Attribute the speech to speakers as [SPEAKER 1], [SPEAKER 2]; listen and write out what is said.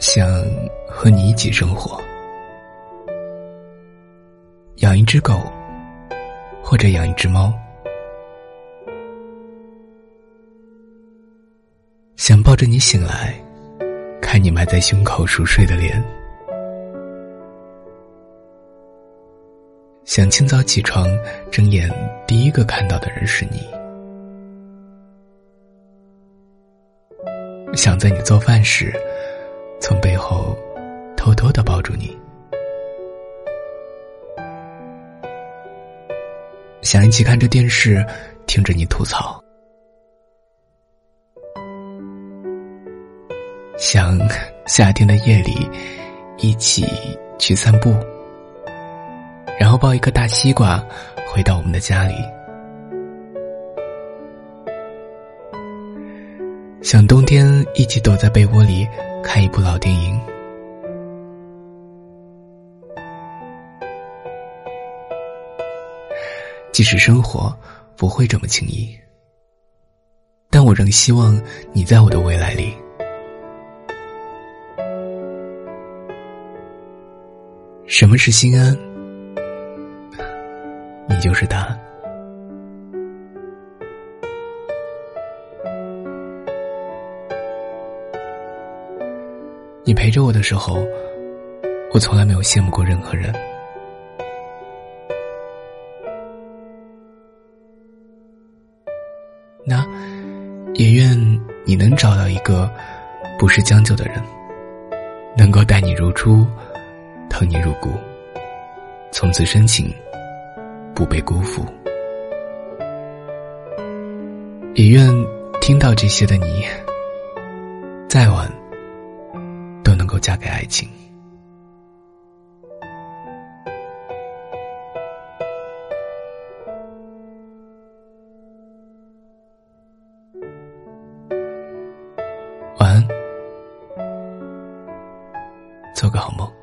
[SPEAKER 1] 想和你一起生活，养一只狗，或者养一只猫，想抱着你醒来，看你埋在胸口熟睡的脸，想清早起床睁眼第一个看到的人是你，想在你做饭时。从背后偷偷的抱住你，想一起看着电视，听着你吐槽，想夏天的夜里一起去散步，然后抱一个大西瓜回到我们的家里，想冬天一起躲在被窝里。看一部老电影，即使生活不会这么轻易，但我仍希望你在我的未来里。什么是心安？你就是答案。你陪着我的时候，我从来没有羡慕过任何人。那，也愿你能找到一个不是将就的人，能够待你如初，疼你入骨，从此深情，不被辜负。也愿听到这些的你，再晚。嫁给爱情。晚安，做个好梦。